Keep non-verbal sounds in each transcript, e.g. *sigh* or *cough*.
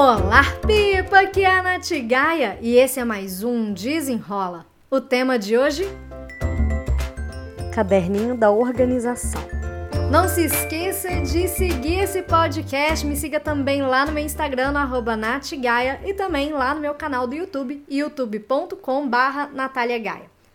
Olá, Pipa! Aqui é a Nath Gaia e esse é mais um Desenrola. O tema de hoje? Caderninho da Organização. Não se esqueça de seguir esse podcast. Me siga também lá no meu Instagram, no natgaia, e também lá no meu canal do YouTube, youtube.com barra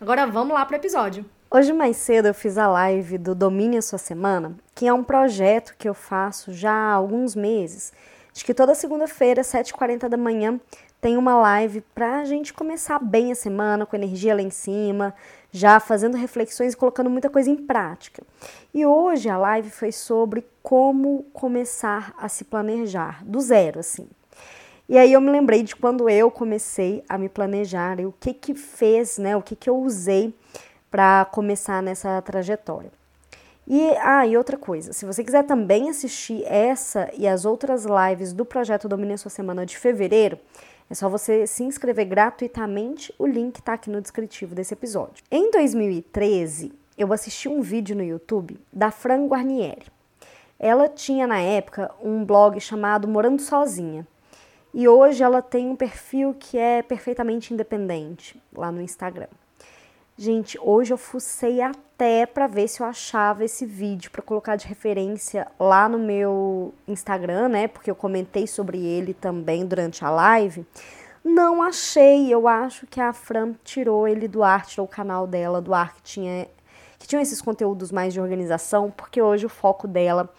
Agora vamos lá para o episódio. Hoje mais cedo eu fiz a live do Domine a Sua Semana, que é um projeto que eu faço já há alguns meses. De que toda segunda-feira, 7h40 da manhã, tem uma live para a gente começar bem a semana, com energia lá em cima, já fazendo reflexões e colocando muita coisa em prática. E hoje a live foi sobre como começar a se planejar, do zero, assim. E aí eu me lembrei de quando eu comecei a me planejar e o que que fez, né, o que que eu usei para começar nessa trajetória. E, ah, e outra coisa, se você quiser também assistir essa e as outras lives do projeto Domine Sua Semana de fevereiro, é só você se inscrever gratuitamente, o link está aqui no descritivo desse episódio. Em 2013, eu assisti um vídeo no YouTube da Fran Guarnieri. Ela tinha na época um blog chamado Morando Sozinha. E hoje ela tem um perfil que é perfeitamente independente lá no Instagram. Gente, hoje eu fucei até para ver se eu achava esse vídeo para colocar de referência lá no meu Instagram, né? Porque eu comentei sobre ele também durante a live. Não achei, eu acho que a Fran tirou ele do ar, tirou o canal dela do ar que tinha que tinha esses conteúdos mais de organização, porque hoje o foco dela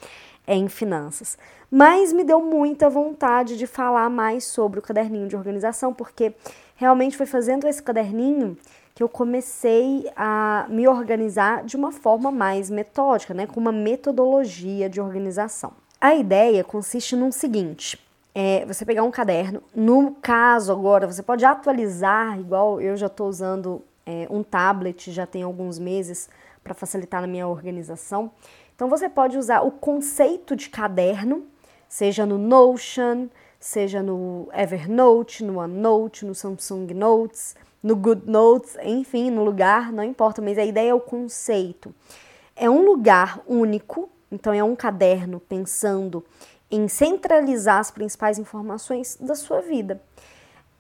é em finanças. Mas me deu muita vontade de falar mais sobre o caderninho de organização, porque realmente foi fazendo esse caderninho que eu comecei a me organizar de uma forma mais metódica, né, com uma metodologia de organização. A ideia consiste no seguinte: é você pegar um caderno, no caso agora, você pode atualizar, igual eu já estou usando é, um tablet já tem alguns meses para facilitar na minha organização. Então você pode usar o conceito de caderno, seja no Notion, seja no Evernote, no OneNote, no Samsung Notes, no Good Notes, enfim, no lugar, não importa, mas a ideia é o conceito. É um lugar único, então é um caderno pensando em centralizar as principais informações da sua vida.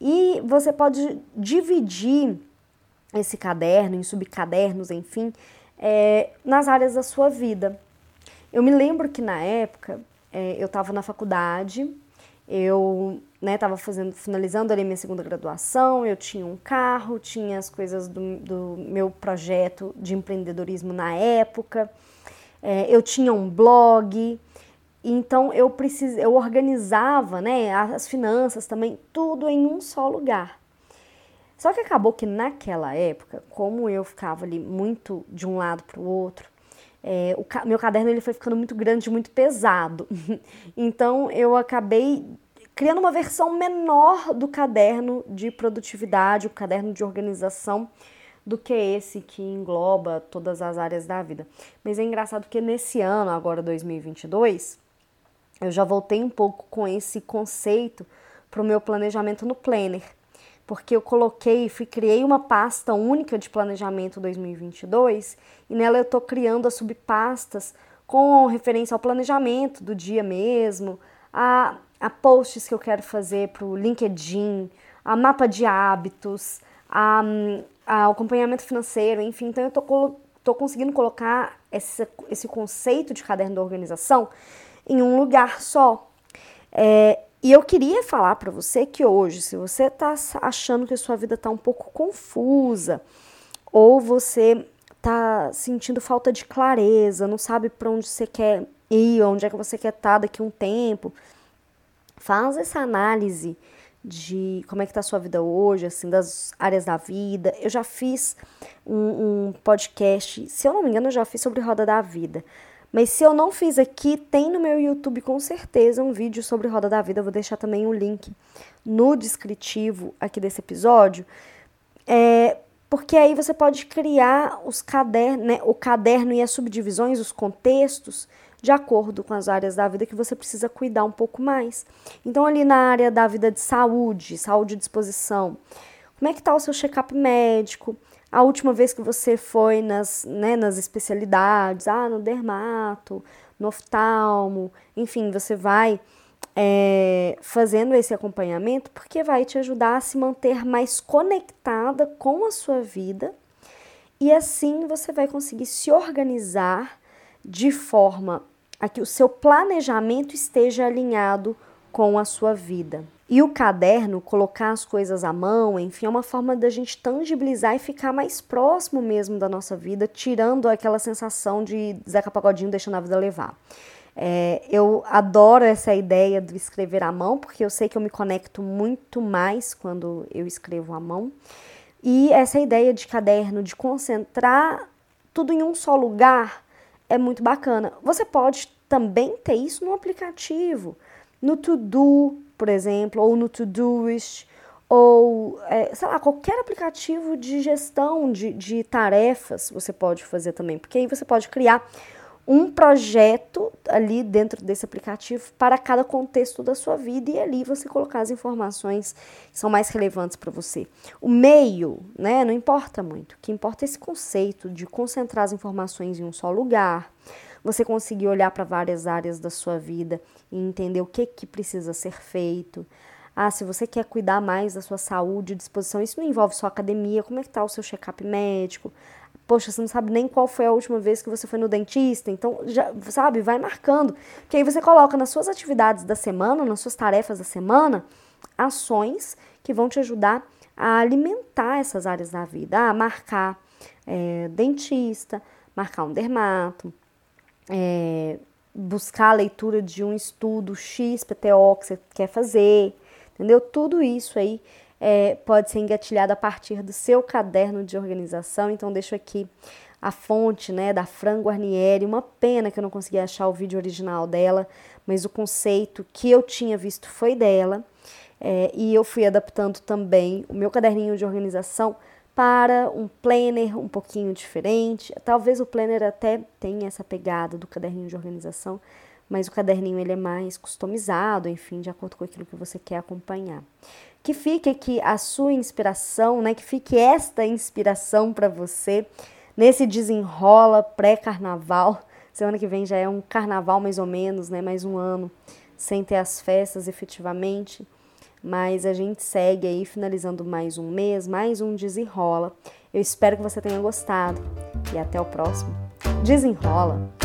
E você pode dividir esse caderno em subcadernos, enfim, é, nas áreas da sua vida. Eu me lembro que na época é, eu estava na faculdade eu estava né, finalizando ali minha segunda graduação, eu tinha um carro, tinha as coisas do, do meu projeto de empreendedorismo na época, é, eu tinha um blog, então eu precis, eu organizava né, as finanças também, tudo em um só lugar. Só que acabou que naquela época, como eu ficava ali muito de um lado para o outro, é, o meu caderno ele foi ficando muito grande, muito pesado. *laughs* então eu acabei criando uma versão menor do caderno de produtividade, o caderno de organização, do que esse que engloba todas as áreas da vida. Mas é engraçado que nesse ano, agora 2022, eu já voltei um pouco com esse conceito para o meu planejamento no Planner porque eu coloquei, fui criei uma pasta única de planejamento 2022 e nela eu estou criando as subpastas com referência ao planejamento do dia mesmo, a, a posts que eu quero fazer para o LinkedIn, a mapa de hábitos, a, a acompanhamento financeiro, enfim. Então eu estou tô conseguindo colocar esse, esse conceito de caderno da organização em um lugar só. É, e eu queria falar para você que hoje, se você está achando que a sua vida está um pouco confusa, ou você está sentindo falta de clareza, não sabe para onde você quer ir, onde é que você quer estar tá daqui a um tempo, faz essa análise de como é que está a sua vida hoje, assim, das áreas da vida. Eu já fiz um, um podcast, se eu não me engano, eu já fiz sobre roda da vida. Mas se eu não fiz aqui, tem no meu YouTube com certeza um vídeo sobre Roda da Vida. Eu vou deixar também o um link no descritivo aqui desse episódio. É, porque aí você pode criar os cadernos, né, o caderno e as subdivisões, os contextos, de acordo com as áreas da vida que você precisa cuidar um pouco mais. Então, ali na área da vida de saúde, saúde e disposição, como é que está o seu check-up médico? a última vez que você foi nas, né, nas especialidades, ah, no dermato, no oftalmo, enfim, você vai é, fazendo esse acompanhamento, porque vai te ajudar a se manter mais conectada com a sua vida e assim você vai conseguir se organizar de forma a que o seu planejamento esteja alinhado com a sua vida. E o caderno, colocar as coisas à mão, enfim, é uma forma da gente tangibilizar e ficar mais próximo mesmo da nossa vida, tirando aquela sensação de Zeca Pagodinho deixando a vida levar. É, eu adoro essa ideia do escrever à mão, porque eu sei que eu me conecto muito mais quando eu escrevo à mão. E essa ideia de caderno, de concentrar tudo em um só lugar, é muito bacana. Você pode também ter isso no aplicativo, no To-Do, por exemplo, ou no Todoist, ou, é, sei lá, qualquer aplicativo de gestão de, de tarefas você pode fazer também, porque aí você pode criar um projeto ali dentro desse aplicativo para cada contexto da sua vida e ali você colocar as informações que são mais relevantes para você. O meio, né, não importa muito. O que importa é esse conceito de concentrar as informações em um só lugar. Você conseguir olhar para várias áreas da sua vida e entender o que que precisa ser feito. Ah, se você quer cuidar mais da sua saúde e disposição, isso não envolve só academia, como é que tá o seu check-up médico? Poxa, você não sabe nem qual foi a última vez que você foi no dentista, então já, sabe, vai marcando. Que aí você coloca nas suas atividades da semana, nas suas tarefas da semana, ações que vão te ajudar a alimentar essas áreas da vida. Ah, marcar é, dentista, marcar um dermato, é, buscar a leitura de um estudo X, PTO que você quer fazer, entendeu? Tudo isso aí é, pode ser engatilhado a partir do seu caderno de organização. Então, deixo aqui a fonte né, da Fran Guarnieri. Uma pena que eu não consegui achar o vídeo original dela, mas o conceito que eu tinha visto foi dela. É, e eu fui adaptando também o meu caderninho de organização para um planner um pouquinho diferente. Talvez o planner até tenha essa pegada do caderninho de organização, mas o caderninho ele é mais customizado, enfim, de acordo com aquilo que você quer acompanhar que fique aqui a sua inspiração, né? Que fique esta inspiração para você nesse desenrola pré-carnaval. Semana que vem já é um carnaval mais ou menos, né? Mais um ano sem ter as festas efetivamente. Mas a gente segue aí finalizando mais um mês, mais um desenrola. Eu espero que você tenha gostado e até o próximo. Desenrola!